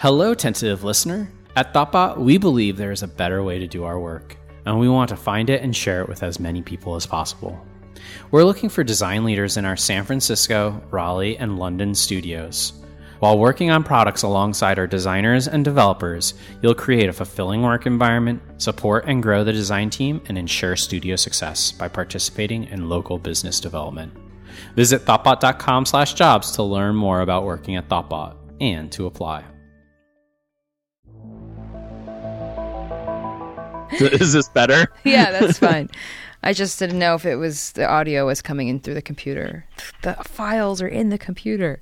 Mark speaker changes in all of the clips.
Speaker 1: Hello, tentative listener. At Thoughtbot, we believe there is a better way to do our work, and we want to find it and share it with as many people as possible. We're looking for design leaders in our San Francisco, Raleigh, and London studios. While working on products alongside our designers and developers, you'll create a fulfilling work environment, support and grow the design team, and ensure studio success by participating in local business development. Visit thoughtbot.com/jobs to learn more about working at Thoughtbot and to apply.
Speaker 2: Is this better?
Speaker 3: yeah, that's fine. I just didn't know if it was the audio was coming in through the computer. The files are in the computer.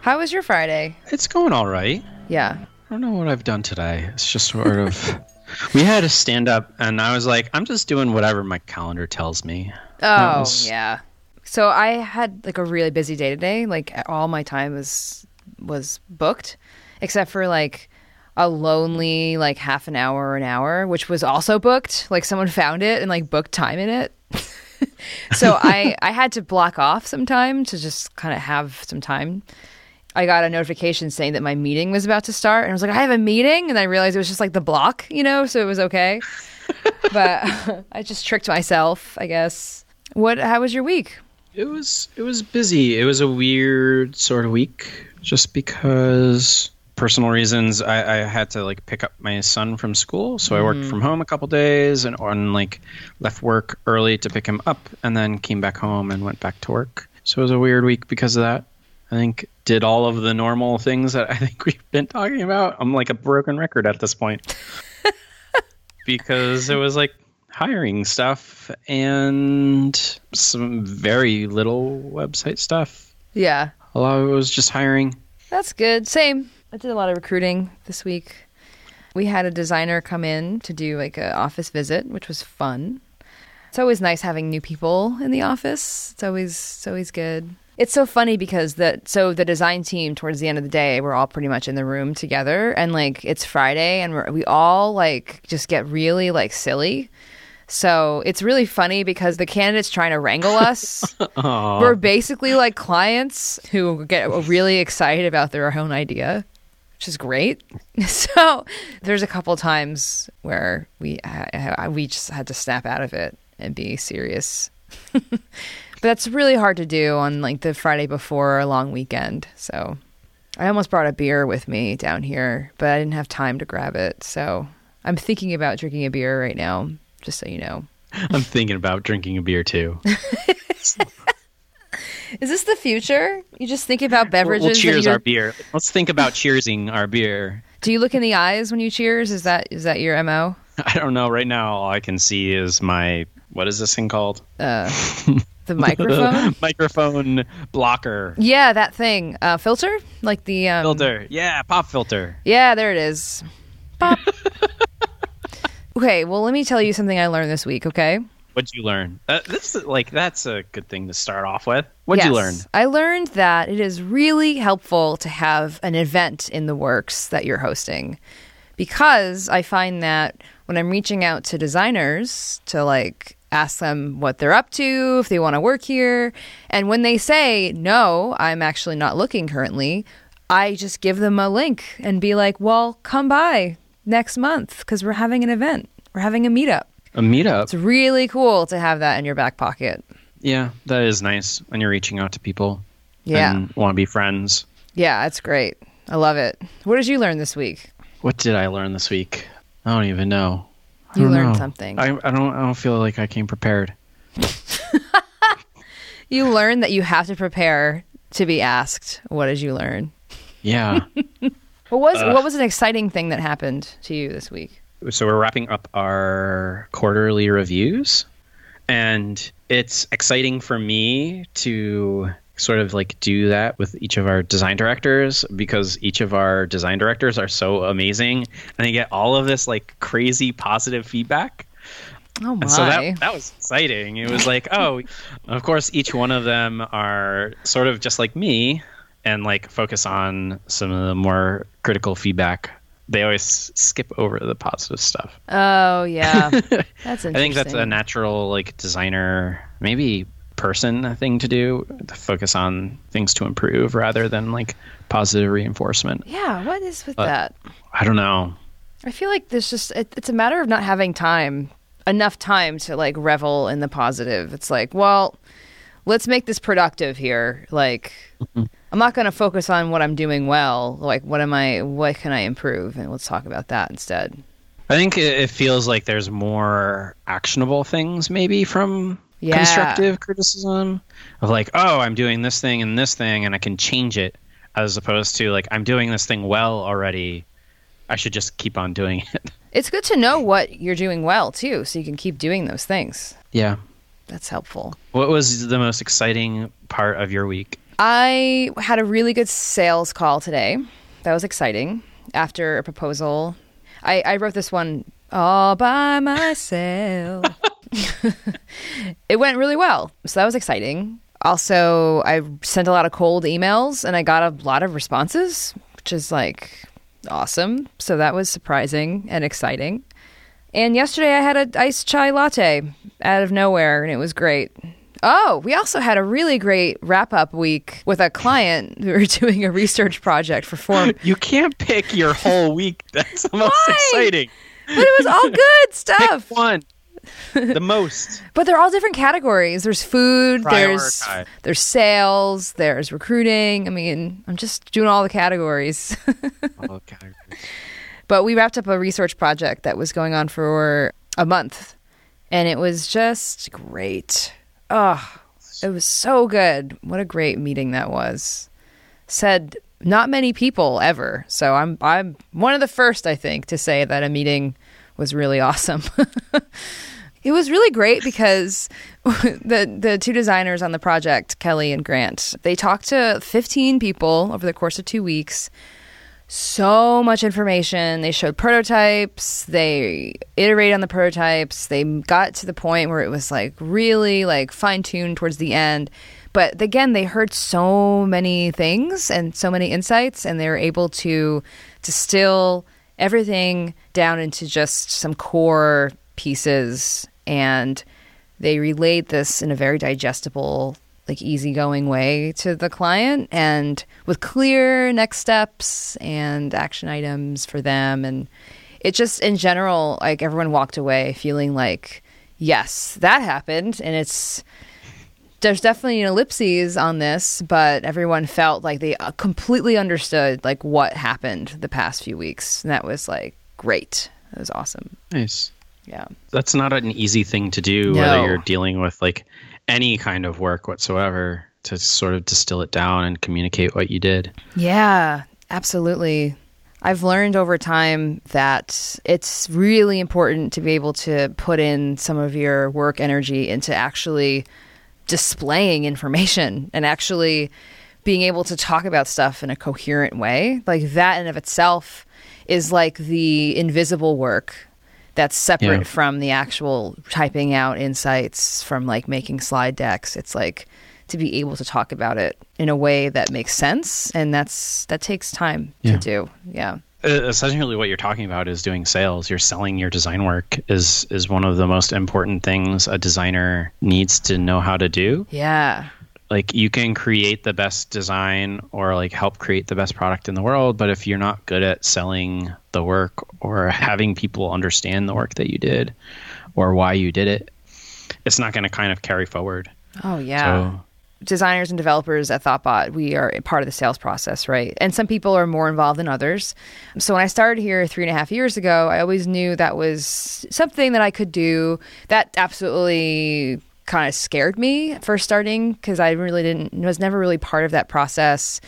Speaker 3: How was your Friday?
Speaker 2: It's going all right.
Speaker 3: Yeah.
Speaker 2: I don't know what I've done today. It's just sort of. we had a stand up, and I was like, I'm just doing whatever my calendar tells me.
Speaker 3: Oh,
Speaker 2: was-
Speaker 3: yeah. So I had like a really busy day today. Like all my time was was booked except for like a lonely like half an hour or an hour, which was also booked. Like someone found it and like booked time in it. so I I had to block off some time to just kind of have some time. I got a notification saying that my meeting was about to start, and I was like, I have a meeting, and I realized it was just like the block, you know, so it was okay. but I just tricked myself, I guess. What? How was your week?
Speaker 2: It was it was busy. It was a weird sort of week, just because personal reasons. I, I had to like pick up my son from school, so I worked mm-hmm. from home a couple days, and on like left work early to pick him up, and then came back home and went back to work. So it was a weird week because of that. I think did all of the normal things that I think we've been talking about. I'm like a broken record at this point because it was like hiring stuff and some very little website stuff.
Speaker 3: Yeah,
Speaker 2: A lot of it was just hiring.
Speaker 3: that's good. Same. I did a lot of recruiting this week. We had a designer come in to do like an office visit, which was fun. It's always nice having new people in the office. It's always it's always good. It's so funny because the so the design team towards the end of the day we're all pretty much in the room together and like it's Friday and we're, we all like just get really like silly. So it's really funny because the candidates trying to wrangle us we're basically like clients who get really excited about their own idea, which is great. So there's a couple times where we uh, we just had to snap out of it and be serious. but that's really hard to do on like the Friday before a long weekend. So I almost brought a beer with me down here, but I didn't have time to grab it. So I'm thinking about drinking a beer right now, just so you know.
Speaker 2: I'm thinking about drinking a beer too.
Speaker 3: Is this the future? You just think about beverages.
Speaker 2: we'll cheers our beer. Let's think about cheersing our beer.
Speaker 3: Do you look in the eyes when you cheers? Is that is that your mo?
Speaker 2: I don't know. Right now, all I can see is my what is this thing called?
Speaker 3: Uh, the microphone.
Speaker 2: Microphone blocker
Speaker 3: yeah, that thing. Uh, filter, like the um,
Speaker 2: filter. Yeah, pop filter.
Speaker 3: Yeah, there it is. Pop. Okay, well, let me tell you something I learned this week. Okay.
Speaker 2: What'd you learn? Uh, this is like that's a good thing to start off with. What'd you learn?
Speaker 3: I learned that it is really helpful to have an event in the works that you're hosting because I find that when I'm reaching out to designers to like ask them what they're up to, if they want to work here, and when they say, no, I'm actually not looking currently, I just give them a link and be like, well, come by next month because we're having an event, we're having a meetup.
Speaker 2: A meetup.
Speaker 3: It's really cool to have that in your back pocket.
Speaker 2: Yeah, that is nice when you're reaching out to people.
Speaker 3: Yeah.
Speaker 2: and want to be friends.
Speaker 3: Yeah, it's great. I love it. What did you learn this week?
Speaker 2: What did I learn this week? I don't even know. I
Speaker 3: You learned
Speaker 2: know.
Speaker 3: something.
Speaker 2: I, I don't. I don't feel like I came prepared.
Speaker 3: You learned that you have to prepare to be asked. What did you learn?
Speaker 2: Yeah.
Speaker 3: What was what uh, was an exciting thing that happened to you this week?
Speaker 2: so we're wrapping up our quarterly reviews and it's exciting for me to sort of like do that with each of our design directors because each of our design directors are so amazing and they get all of this like crazy positive feedback
Speaker 3: Oh my!
Speaker 2: and so that that was exciting. It was like, oh, of course, each one of them are sort of just like me, and like focus on some of the more critical feedback. They always skip over the positive stuff.
Speaker 3: oh yeah, that's interesting.
Speaker 2: I think that's a natural like designer, maybe person thing to do to focus on things to improve rather than like positive reinforcement.
Speaker 3: Yeah, what is with
Speaker 2: But-
Speaker 3: that?
Speaker 2: I don't know.
Speaker 3: I feel like there's just it, it's a matter of not having time, enough time to like revel in the positive. It's like, well, let's make this productive here. Like, mm-hmm. I'm not going to focus on what I'm doing well. Like, what am I? What can I improve? And let's talk about that instead.
Speaker 2: I think it, feels like there's more actionable things maybe from
Speaker 3: Yeah.
Speaker 2: constructive criticism of like, oh, I'm doing this thing and this thing and I can change it, as opposed to like, I'm doing this thing well already. I should just keep on doing it.
Speaker 3: It's good to know what you're doing well too, so you can keep doing those things.
Speaker 2: Yeah.
Speaker 3: That's helpful.
Speaker 2: What was the most exciting part of your week?
Speaker 3: I had a really good sales call today. That was exciting. After a proposal, I, I wrote this one all by myself. it went really well. So that was exciting. Also, I sent a lot of cold emails and I got a lot of responses, which is like awesome. So that was surprising and exciting. And yesterday I had a iced chai latte out of nowhere and it was great. Oh, we also had a really great wrap up week with a client who were doing a research project for Form.
Speaker 2: You can't pick your whole week. That's the most
Speaker 3: Why?
Speaker 2: exciting.
Speaker 3: But it was all good stuff.
Speaker 2: Pick one. The most.
Speaker 3: But they're all different categories. There's food, there's
Speaker 2: Prioritize.
Speaker 3: there's sales, there's recruiting. I mean, I'm just doing all the categories.
Speaker 2: All categories.
Speaker 3: But we wrapped up a research project that was going on for a month, and it was just great. Oh, it was so good. What a great meeting that was. Said not many people ever. So I'm I'm one of the first, I think, to say that a meeting was really awesome. it was really great because the the two designers on the project, Kelly and Grant, they talked to 15 people over the course of 2 weeks so much information. They showed prototypes. They iterated on the prototypes. They got to the point where it was like really like fine tuned towards the end. But again, they heard so many things and so many insights, and they were able to distill everything down into just some core pieces. And they relayed this in a very digestible like easygoing way to the client and with clear next steps and action items for them. And it just in general like everyone walked away feeling like yes that happened. And it's there's definitely an ellipses on this but everyone felt like they uh, completely understood like what happened the past few weeks. And that was like great. It was awesome.
Speaker 2: Nice.
Speaker 3: yeah.
Speaker 2: That's not an easy thing to do,
Speaker 3: No.
Speaker 2: whether you're dealing with like any kind of work whatsoever, to sort of distill it down and communicate what you did.
Speaker 3: Yeah, absolutely. I've learned over time that it's really important to be able to put in some of your work energy into actually displaying information and actually being able to talk about stuff in a coherent way. Like that in of itself is like the invisible work that's separate
Speaker 2: Yeah.
Speaker 3: from the actual typing out insights from like making slide decks. It's like to be able to talk about it in a way that makes sense and that's that takes time
Speaker 2: Yeah.
Speaker 3: to do. Yeah.
Speaker 2: Essentially, what you're talking about is doing sales. You're selling your design work is is one of the most important things a designer needs to know how to do.
Speaker 3: Yeah.
Speaker 2: Like you can create the best design or like help create the best product in the world, but if you're not good at selling the work or having people understand the work that you did or why you did it, it's not going to kind of carry forward.
Speaker 3: Oh yeah.
Speaker 2: So
Speaker 3: designers and developers at Thoughtbot, we are part of the sales process, right? And some people are more involved than others. So when I started here three and a half years ago, I always knew that was something that I could do. That absolutely kind of scared me first starting because I really didn't was never really part of that process.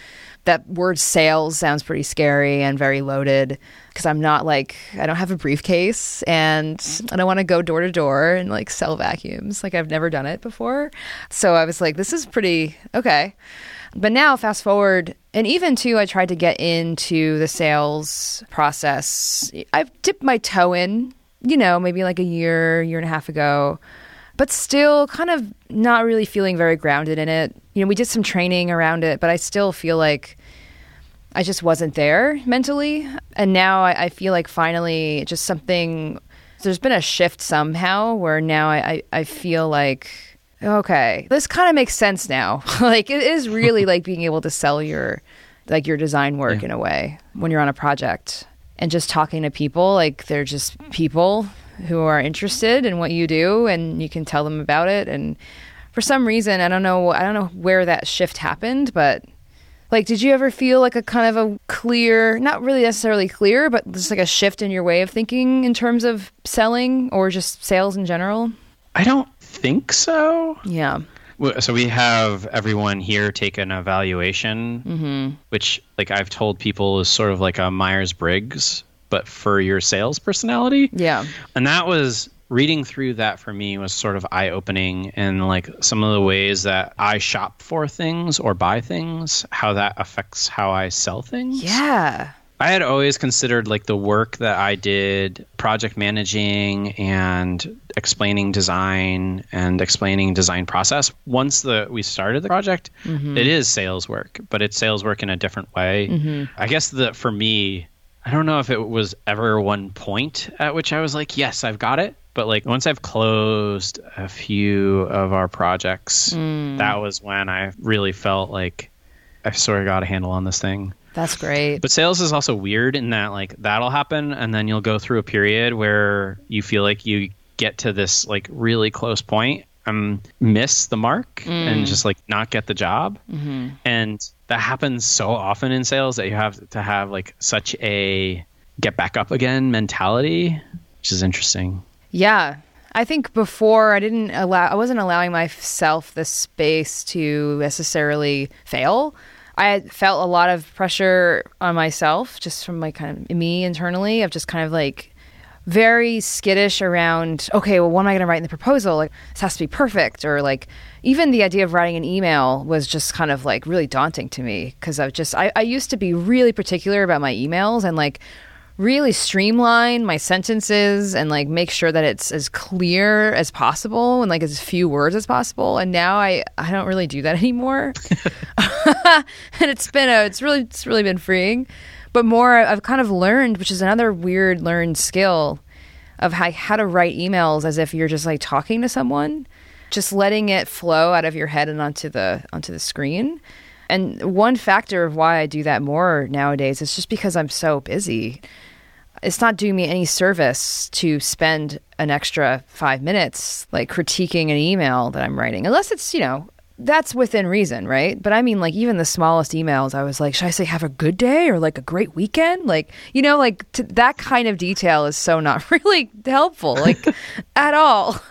Speaker 3: That word sales sounds pretty scary and very loaded because I'm not like I don't have a briefcase and I don't want to go door to door and like sell vacuums. Like I've never done it before. So I was like this is pretty okay. But now fast forward and even too I tried to get into the sales process. I've dipped my toe in, you know, maybe like a year, year and a half ago but still kind of not really feeling very grounded in it. You know, we did some training around it, but I still feel like I just wasn't there mentally. And now I, I feel like finally just something, there's been a shift somehow where now I, I, I feel like okay, this kind of makes sense now. like it is really like being able to sell your like your design work
Speaker 2: Yeah.
Speaker 3: in a way when you're on a project and just talking to people like they're just people who are interested in what you do and you can tell them about it. And for some reason I don't know I don't know where that shift happened but like did you ever feel like a kind of a clear not really necessarily clear but just like a shift in your way of thinking in terms of selling or just sales in general?
Speaker 2: I don't think so.
Speaker 3: yeah.
Speaker 2: So we have everyone here take an evaluation, mm-hmm. which, like I've told people, is sort of like a Myers Briggs, but for your sales personality.
Speaker 3: yeah
Speaker 2: And that was reading through that for me was sort of eye opening and like some of the ways that I shop for things or buy things, how that affects how I sell things.
Speaker 3: yeah
Speaker 2: I had always considered like the work that I did project managing and explaining design and explaining design process. Once the we started the project, mm-hmm. it is sales work, but it's sales work in a different way. Mm-hmm. I guess that for me, I don't know if it was ever one point at which I was like, yes, I've got it. But like once I've closed a few of our projects, hmm. that was when I really felt like I sort of got a handle on this thing.
Speaker 3: That's great.
Speaker 2: But sales is also weird in that like that'll happen and then you'll go through a period where you feel like you get to this like really close point and miss the mark and hmm. just like not get the job. Mm-hmm. And that happens so often in sales that you have to have like such a get back up again mentality, which is interesting.
Speaker 3: Yeah. I think before I didn't allow I wasn't allowing myself the space to necessarily fail. I felt a lot of pressure on myself just from my kind of me internally of just kind of like very skittish around okay well what am i going to write in the proposal? Like this has to be perfect or like even the idea of writing an email was just kind of like really daunting to me because i've just I, I used to be really particular about my emails and like really streamline my sentences and like make sure that it's as clear as possible and like as few words as possible. And now i i don't really do that anymore. And it's been a it's really it's really been freeing but more i've kind of learned which is another weird learned skill of how, how to write emails as if you're just like talking to someone just letting it flow out of your head and onto the onto the screen. And one factor of why i do that more nowadays is just because i'm so busy. It's not doing me any service to spend an extra five minutes like critiquing an email that I'm writing, unless it's, you know, that's within reason, right? But I mean, like, even the smallest emails, I was like, should I say have a good day or like a great weekend? Like, you know, like t- that kind of detail is so not really helpful, like at all.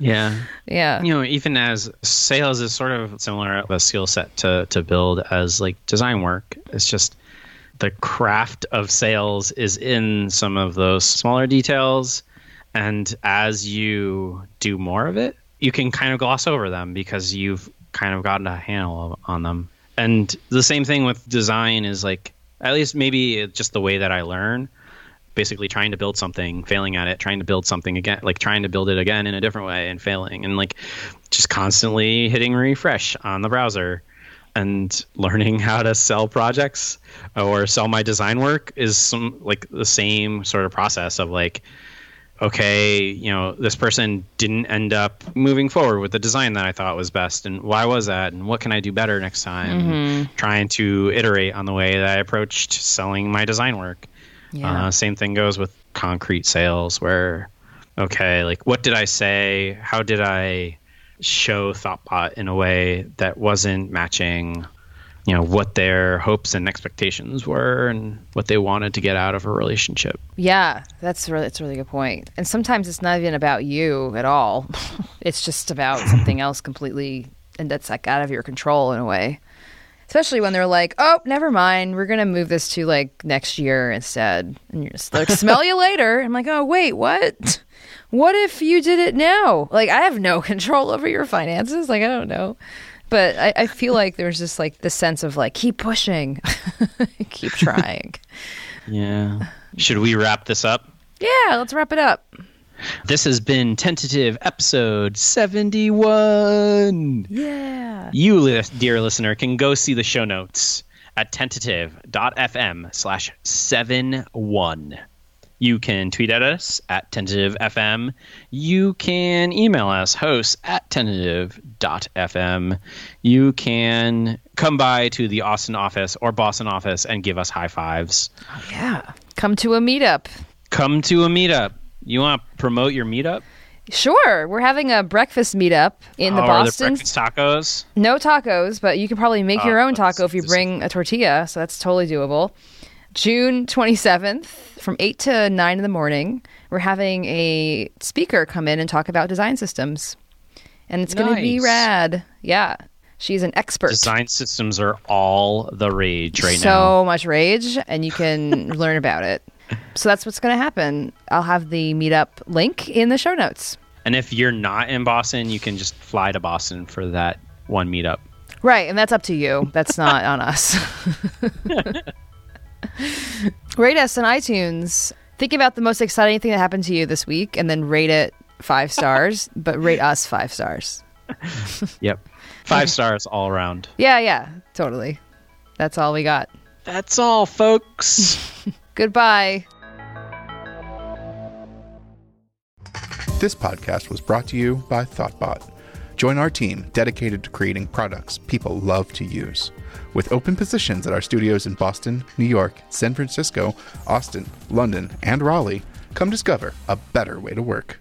Speaker 2: Yeah.
Speaker 3: yeah.
Speaker 2: you know even as sales is sort of similar of a skill set to to build as like design work it's just the craft of sales is in some of those smaller details and as you do more of it you can kind of gloss over them because you've kind of gotten a handle on them. And the same thing with design is like at least maybe it's just the way that i learn. Basically trying to build something, failing at it, trying to build something again, like trying to build it again in a different way and failing, and like just constantly hitting refresh on the browser and learning how to sell projects or sell my design work is some like the same sort of process of like okay you know this person didn't end up moving forward with the design that i thought was best and why was that and what can i do better next time trying to iterate on the way that i approached selling my design work
Speaker 3: Yeah.
Speaker 2: uh, same thing goes with concrete sales, where, okay, like what did I say? How did I show Thoughtbot in a way that wasn't matching, you know, what their hopes and expectations were and what they wanted to get out of a relationship?
Speaker 3: Yeah, that's really that's a really good point. And sometimes it's not even about you at all. it's just about something else completely and that's like out of your control in a way. Especially when they're like, "Oh, never mind. We're to move this to like next year instead." And you're just like, "Smell you later." I'm like, "Oh, wait, what? What if you did it now?" Like I have no control over your finances. Like I don't know. But I, I feel like there's just like the sense of like keep pushing, keep trying.
Speaker 2: Yeah. Should we wrap this up?
Speaker 3: Yeah, let's wrap it up.
Speaker 2: This has been tentative episode 71.
Speaker 3: Yeah.
Speaker 2: You, li- dear listener, can go see the show notes at tentative.fm slash 71. You can tweet at us at tentative FM. You can email us, hosts at tentative.fm. You can come by to the Austin office or Boston office and give us high fives.
Speaker 3: Oh, yeah. Come to a meetup.
Speaker 2: Come to a meetup. You want to promote your meetup?
Speaker 3: Sure. We're having a breakfast meetup in the
Speaker 2: oh, are there
Speaker 3: Boston.
Speaker 2: breakfast tacos?
Speaker 3: No tacos, but you can probably make oh, your
Speaker 2: Oh,
Speaker 3: own taco if you bring a tortilla, so that's totally doable. June 27th from 8 to 9 in the morning, we're having a speaker come in and talk about design systems. And it's going to be rad. Yeah. She's an expert.
Speaker 2: Design systems are all the rage right
Speaker 3: so
Speaker 2: now.
Speaker 3: So much rage, and you can learn about it. So that's what's going to happen. I'll have the meetup link in the show notes.
Speaker 2: And if you're not in Boston, you can just fly to Boston for that one meetup.
Speaker 3: Right, and that's up to you. That's not on us. rate us on iTunes. Think about the most exciting thing that happened to you this week and then rate it five stars, but rate us five stars.
Speaker 2: Yep. Five stars all around.
Speaker 3: Yeah, yeah, totally. That's all we got.
Speaker 2: That's all, folks.
Speaker 3: Goodbye.
Speaker 4: This podcast was brought to you by Thoughtbot. Join our team dedicated to creating products people love to use. With open positions at our studios in Boston, New York, San Francisco, Austin, London, and Raleigh, come discover a better way to work.